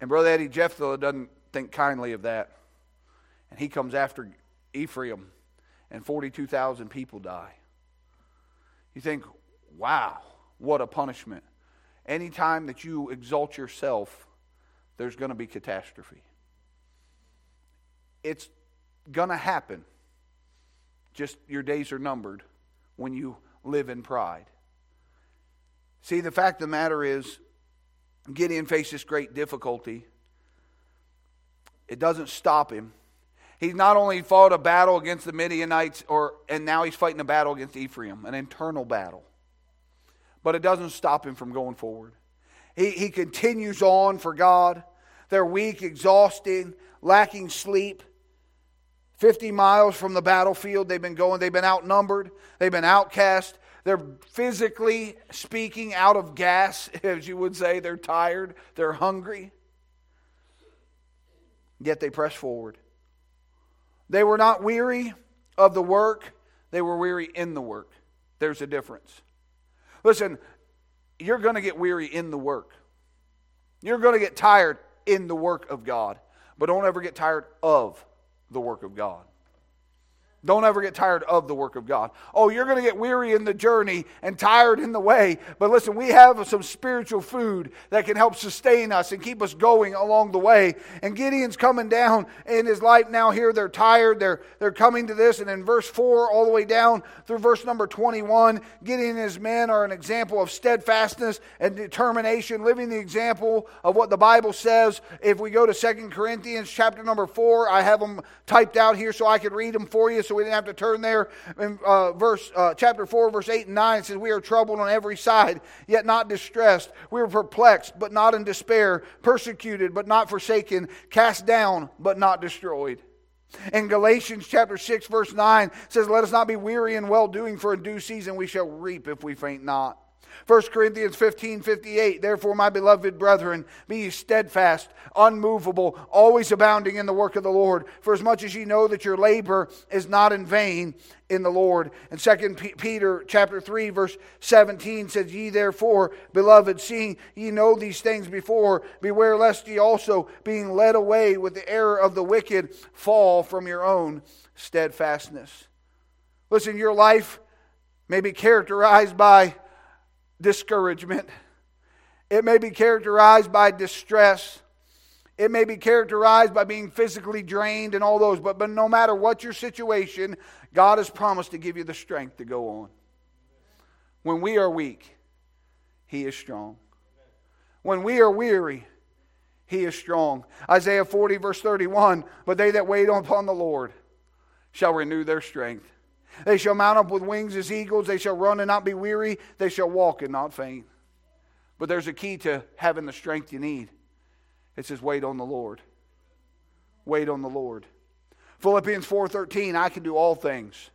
And Brother Eddie Jephthah doesn't think kindly of that. And he comes after Ephraim, and 42,000 people die. You think, wow, what a punishment. Anytime that you exalt yourself, there's going to be catastrophe. It's going to happen. Just your days are numbered when you live in pride. See, the fact of the matter is, Gideon faces great difficulty. It doesn't stop him. He's not only fought a battle against the Midianites, or, and now he's fighting a battle against Ephraim, an internal battle. But it doesn't stop him from going forward. He, he continues on for God. They're weak, exhausted, lacking sleep. 50 miles from the battlefield, they've been going, they've been outnumbered, they've been outcast. They're physically speaking out of gas, as you would say. They're tired, they're hungry. Yet they press forward. They were not weary of the work, they were weary in the work. There's a difference. Listen, you're going to get weary in the work. You're going to get tired in the work of God, but don't ever get tired of the work of God. Don't ever get tired of the work of God. Oh, you're going to get weary in the journey and tired in the way. But listen, we have some spiritual food that can help sustain us and keep us going along the way. And Gideon's coming down in his life now here. They're tired. They're, they're coming to this. And in verse 4, all the way down through verse number 21, Gideon and his men are an example of steadfastness and determination, living the example of what the Bible says. If we go to Second Corinthians chapter number 4, I have them typed out here so I could read them for you. So we didn't have to turn there. In uh, verse, uh, chapter 4, verse 8 and 9 it says, We are troubled on every side, yet not distressed. We are perplexed, but not in despair. Persecuted, but not forsaken. Cast down, but not destroyed. In Galatians chapter 6, verse 9 says, Let us not be weary in well doing, for in due season we shall reap if we faint not. 1 Corinthians 15 58, therefore, my beloved brethren, be steadfast, unmovable, always abounding in the work of the Lord, for as much as ye know that your labor is not in vain in the Lord. And 2 Peter chapter 3, verse 17 says, Ye therefore, beloved, seeing ye know these things before, beware lest ye also, being led away with the error of the wicked, fall from your own steadfastness. Listen, your life may be characterized by discouragement. It may be characterized by distress. It may be characterized by being physically drained and all those, but, but no matter what your situation, God has promised to give you the strength to go on. When we are weak, He is strong. When we are weary, he is strong. Isaiah 40, verse 31 But they that wait upon the Lord shall renew their strength. They shall mount up with wings as eagles. They shall run and not be weary. They shall walk and not faint. But there's a key to having the strength you need. It says, wait on the Lord. Wait on the Lord. Philippians 4:13, I can do all things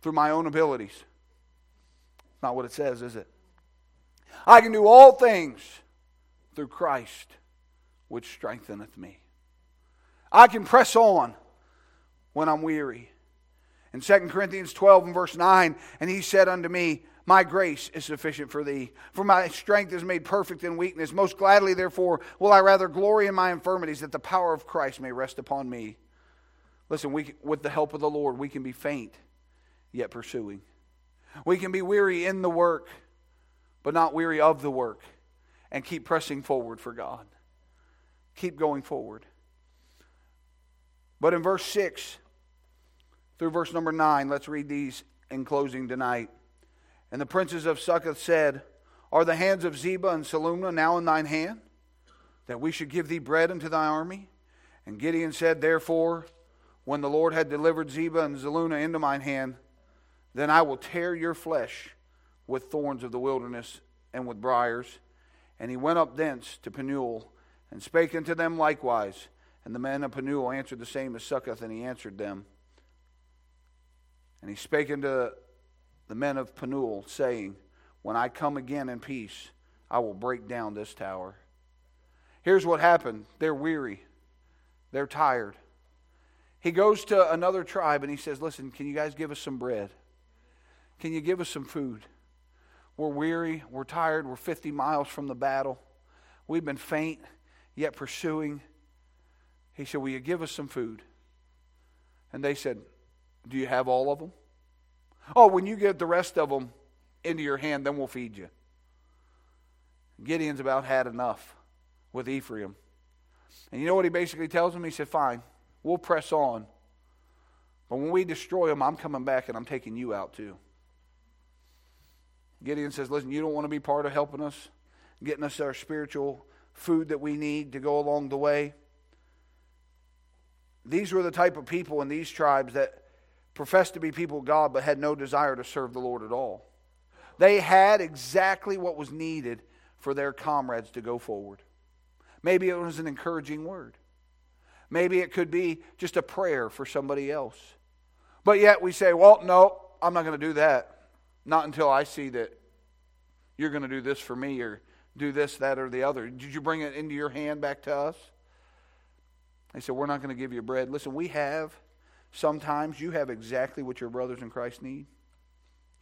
through my own abilities. Not what it says, is it? I can do all things through Christ, which strengtheneth me. I can press on when I'm weary. In 2 Corinthians 12 and verse 9, and he said unto me, My grace is sufficient for thee, for my strength is made perfect in weakness. Most gladly, therefore, will I rather glory in my infirmities, that the power of Christ may rest upon me. Listen, we, with the help of the Lord, we can be faint, yet pursuing. We can be weary in the work, but not weary of the work, and keep pressing forward for God. Keep going forward. But in verse 6 through verse number 9, let's read these in closing tonight. And the princes of Succoth said, Are the hands of Zebah and Zalmunna now in thine hand, that we should give thee bread unto thy army? And Gideon said, Therefore, when the Lord had delivered Zebah and Zalmunna into mine hand, then I will tear your flesh with thorns of the wilderness and with briers. And he went up thence to Penuel and spake unto them likewise. And the men of Penuel answered the same as Succoth, and he answered them. And he spake unto the men of Penuel, saying, When I come again in peace, I will break down this tower. Here's what happened they're weary, they're tired. He goes to another tribe and he says, Listen, can you guys give us some bread? Can you give us some food? We're weary, we're tired, we're 50 miles from the battle. We've been faint, yet pursuing. He said, Will you give us some food? And they said, Do you have all of them? Oh, when you get the rest of them into your hand, then we'll feed you. Gideon's about had enough with Ephraim. And you know what he basically tells him? He said, Fine, we'll press on. But when we destroy them, I'm coming back and I'm taking you out too. Gideon says, Listen, you don't want to be part of helping us, getting us our spiritual food that we need to go along the way. These were the type of people in these tribes that professed to be people of God but had no desire to serve the Lord at all. They had exactly what was needed for their comrades to go forward. Maybe it was an encouraging word. Maybe it could be just a prayer for somebody else. But yet we say, well, no, I'm not going to do that. Not until I see that you're going to do this for me or do this, that, or the other. Did you bring it into your hand back to us? They said, We're not going to give you bread. Listen, we have, sometimes you have exactly what your brothers in Christ need,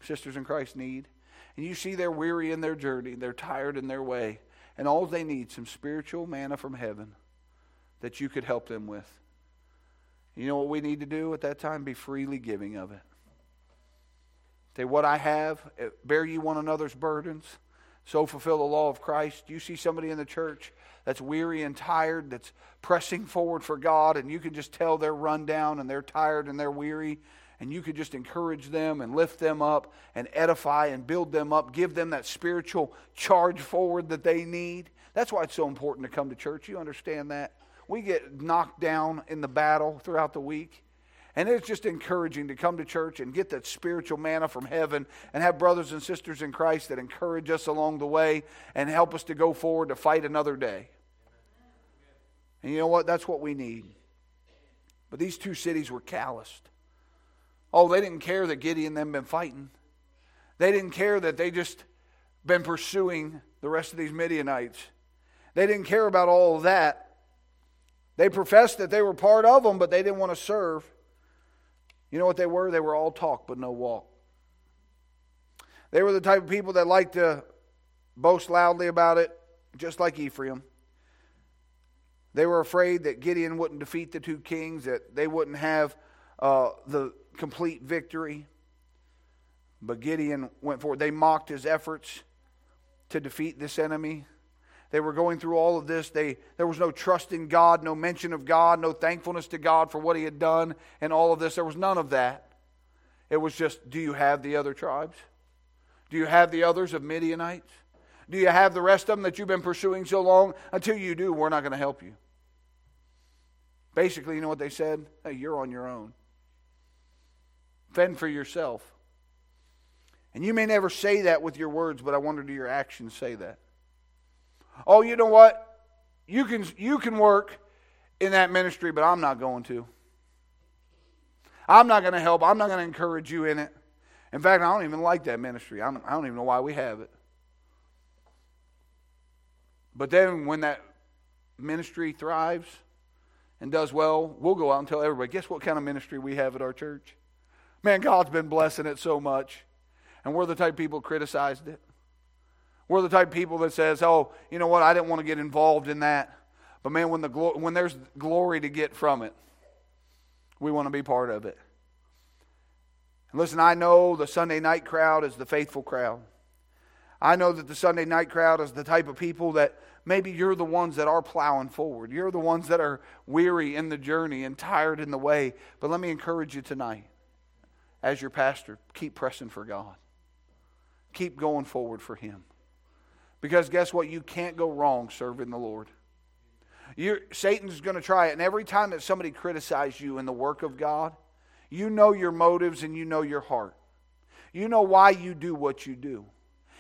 sisters in Christ need. And you see they're weary in their journey, they're tired in their way. And all they need some spiritual manna from heaven that you could help them with. You know what we need to do at that time? Be freely giving of it. Say, what I have, eh, bear ye one another's burdens, so fulfill the law of Christ. You see somebody in the church that's weary and tired, that's pressing forward for God, and you can just tell they're run down and they're tired and they're weary, and you could just encourage them and lift them up and edify and build them up, give them that spiritual charge forward that they need. That's why it's so important to come to church. You understand that? We get knocked down in the battle throughout the week. And it's just encouraging to come to church and get that spiritual manna from heaven and have brothers and sisters in Christ that encourage us along the way and help us to go forward to fight another day. And you know what? That's what we need. But these two cities were calloused. Oh, they didn't care that Gideon and them been fighting. They didn't care that they just been pursuing the rest of these Midianites. They didn't care about all of that. They professed that they were part of them, but they didn't want to serve. You know what they were? They were all talk but no walk. They were the type of people that liked to boast loudly about it, just like Ephraim. They were afraid that Gideon wouldn't defeat the two kings, that they wouldn't have uh, the complete victory. But Gideon went forward. They mocked his efforts to defeat this enemy. They were going through all of this. They, there was no trust in God, no mention of God, no thankfulness to God for what He had done, and all of this. There was none of that. It was just, do you have the other tribes? Do you have the others of Midianites? Do you have the rest of them that you've been pursuing so long? Until you do, we're not going to help you. Basically, you know what they said? Hey, you're on your own. Fend for yourself. And you may never say that with your words, but I wonder do your actions say that? Oh, you know what? You can, you can work in that ministry, but I'm not going to. I'm not going to help. I'm not going to encourage you in it. In fact, I don't even like that ministry. I don't, I don't even know why we have it. But then when that ministry thrives and does well, we'll go out and tell everybody guess what kind of ministry we have at our church? Man, God's been blessing it so much. And we're the type of people criticized it. We're the type of people that says, "Oh, you know what? I didn't want to get involved in that." But man, when the glo- when there's glory to get from it, we want to be part of it. And listen, I know the Sunday night crowd is the faithful crowd. I know that the Sunday night crowd is the type of people that maybe you're the ones that are plowing forward. You're the ones that are weary in the journey and tired in the way. But let me encourage you tonight, as your pastor, keep pressing for God. Keep going forward for Him. Because guess what? You can't go wrong serving the Lord. You're, Satan's going to try it. And every time that somebody criticizes you in the work of God, you know your motives and you know your heart. You know why you do what you do.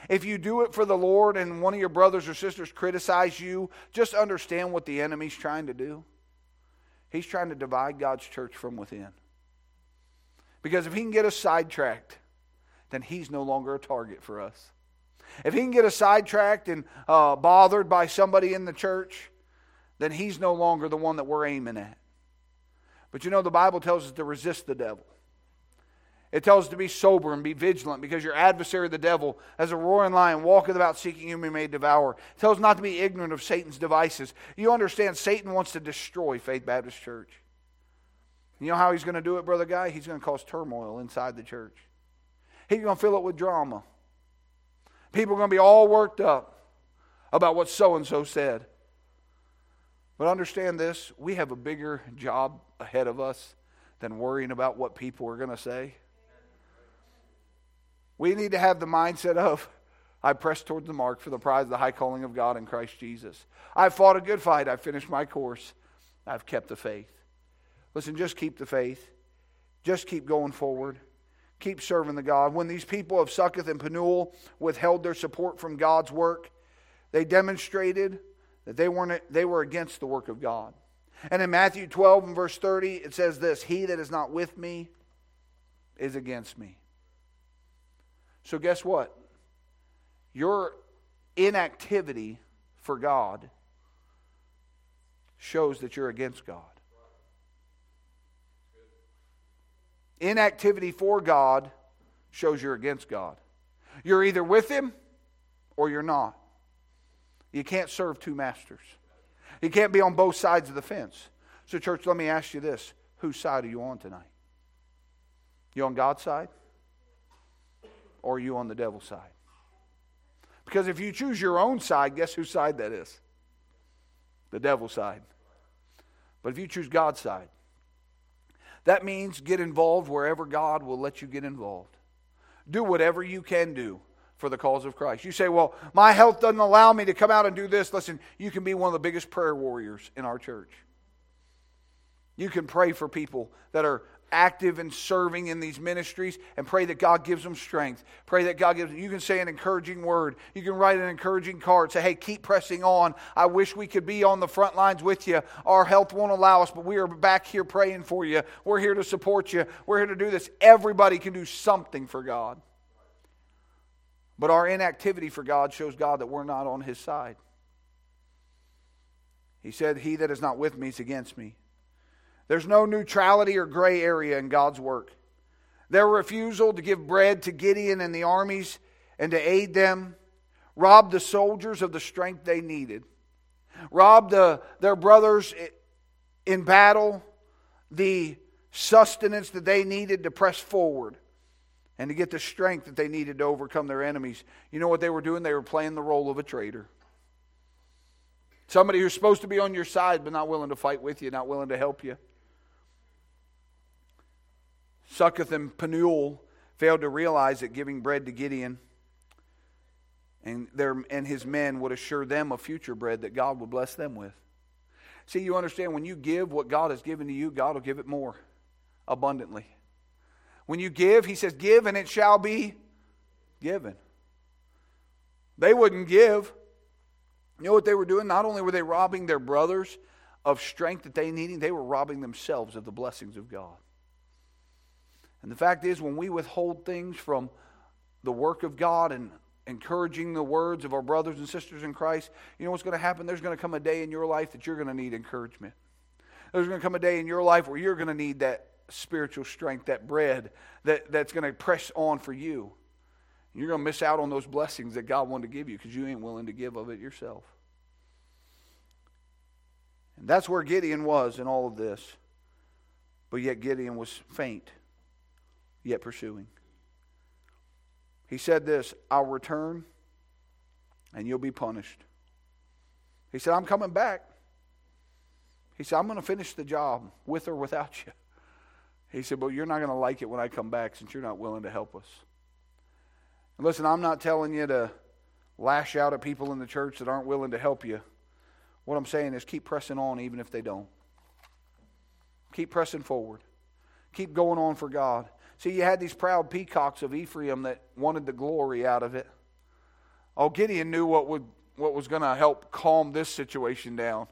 If you do it for the Lord and one of your brothers or sisters criticize you, just understand what the enemy's trying to do. He's trying to divide God's church from within. Because if he can get us sidetracked, then he's no longer a target for us. If he can get us sidetracked and uh, bothered by somebody in the church, then he's no longer the one that we're aiming at. But you know, the Bible tells us to resist the devil. It tells us to be sober and be vigilant because your adversary, the devil, as a roaring lion, walketh about seeking whom he may devour. It tells us not to be ignorant of Satan's devices. You understand, Satan wants to destroy Faith Baptist Church. You know how he's going to do it, Brother Guy? He's going to cause turmoil inside the church. He's going to fill it with drama. People are going to be all worked up about what so and so said. But understand this we have a bigger job ahead of us than worrying about what people are going to say. We need to have the mindset of, I press towards the mark for the prize of the high calling of God in Christ Jesus. I've fought a good fight. I've finished my course. I've kept the faith. Listen, just keep the faith. Just keep going forward. Keep serving the God. When these people of Succoth and Penuel withheld their support from God's work, they demonstrated that they, weren't, they were against the work of God. And in Matthew 12 and verse 30, it says this He that is not with me is against me. So, guess what? Your inactivity for God shows that you're against God. Inactivity for God shows you're against God. You're either with Him or you're not. You can't serve two masters. You can't be on both sides of the fence. So, church, let me ask you this whose side are you on tonight? You on God's side? or are you on the devil's side? Because if you choose your own side, guess whose side that is? The devil's side. But if you choose God's side, that means get involved wherever God will let you get involved. Do whatever you can do for the cause of Christ. You say, well, my health doesn't allow me to come out and do this. Listen, you can be one of the biggest prayer warriors in our church. You can pray for people that are active and serving in these ministries and pray that God gives them strength. Pray that God gives them, you can say an encouraging word. You can write an encouraging card. Say, hey, keep pressing on. I wish we could be on the front lines with you. Our health won't allow us, but we are back here praying for you. We're here to support you. We're here to do this. Everybody can do something for God. But our inactivity for God shows God that we're not on his side. He said, He that is not with me is against me. There's no neutrality or gray area in God's work. Their refusal to give bread to Gideon and the armies and to aid them robbed the soldiers of the strength they needed, robbed the, their brothers in battle the sustenance that they needed to press forward and to get the strength that they needed to overcome their enemies. You know what they were doing? They were playing the role of a traitor. Somebody who's supposed to be on your side but not willing to fight with you, not willing to help you. Succoth and Penuel failed to realize that giving bread to Gideon And, their, and his men would assure them of future bread that God would bless them with. See, you understand when you give what God has given to you, God will give it more abundantly. When you give, he says, Give and it shall be given. They wouldn't give. You know what they were doing? Not only were they robbing their brothers of strength that they needed, they were robbing themselves of the blessings of God. And the fact is, when we withhold things from the work of God and encouraging the words of our brothers and sisters in Christ, you know what's going to happen? There's going to come a day in your life that you're going to need encouragement. There's going to come a day in your life where you're going to need that spiritual strength, that bread that, that's going to press on for you. You're going to miss out on those blessings that God wanted to give you because you ain't willing to give of it yourself. And that's where Gideon was in all of this. But yet Gideon was faint, yet pursuing. He said this I'll return and you'll be punished. He said, I'm coming back. He said, I'm going to finish the job with or without you. He said, But you're not going to like it when I come back since you're not willing to help us. And listen, I'm not telling you to lash out at people in the church that aren't willing to help you. What I'm saying is keep pressing on even if they don't. Keep pressing forward. Keep going on for God. See, you had these proud peacocks of Ephraim that wanted the glory out of it. Oh, Gideon knew what would what was going to help calm this situation down.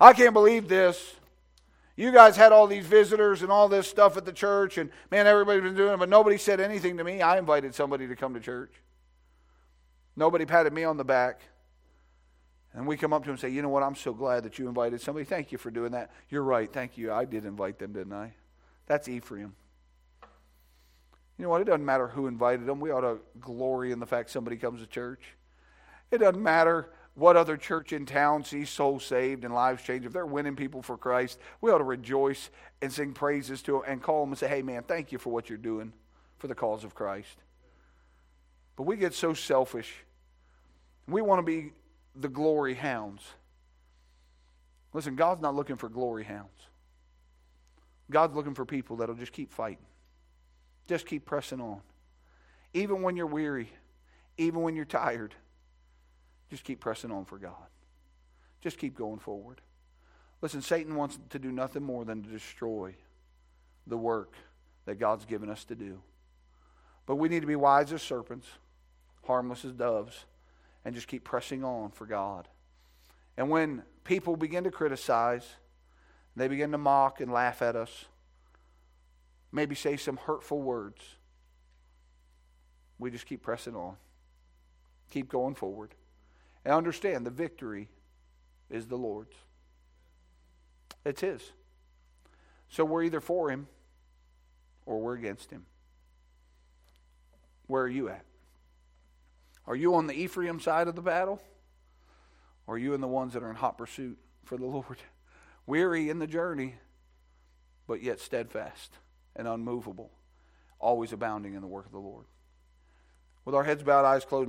I can't believe this. You guys had all these visitors and all this stuff at the church, and man, everybody's been doing it, but nobody said anything to me. I invited somebody to come to church. Nobody patted me on the back. And we come up to him and say, You know what? I'm so glad that you invited somebody. Thank you for doing that. You're right. Thank you. I did invite them, didn't I? That's Ephraim. You know what? It doesn't matter who invited them. We ought to glory in the fact somebody comes to church. It doesn't matter what other church in town sees souls saved and lives changed, if they're winning people for Christ, we ought to rejoice and sing praises to them and call them and say, hey, man, thank you for what you're doing for the cause of Christ. But we get so selfish. We want to be the glory hounds. Listen, God's not looking for glory hounds. God's looking for people that'll just keep fighting, just keep pressing on. Even when you're weary, even when you're tired just keep pressing on for God. Just keep going forward. Listen, Satan wants to do nothing more than to destroy the work that God's given us to do. But we need to be wise as serpents, harmless as doves, and just keep pressing on for God. And when people begin to criticize, they begin to mock and laugh at us, maybe say some hurtful words, we just keep pressing on. Keep going forward. And understand the victory is the Lord's. It's His. So we're either for Him or we're against Him. Where are you at? Are you on the Ephraim side of the battle? Or are you in the ones that are in hot pursuit for the Lord? Weary in the journey, but yet steadfast and unmovable, always abounding in the work of the Lord. With our heads bowed, eyes closed.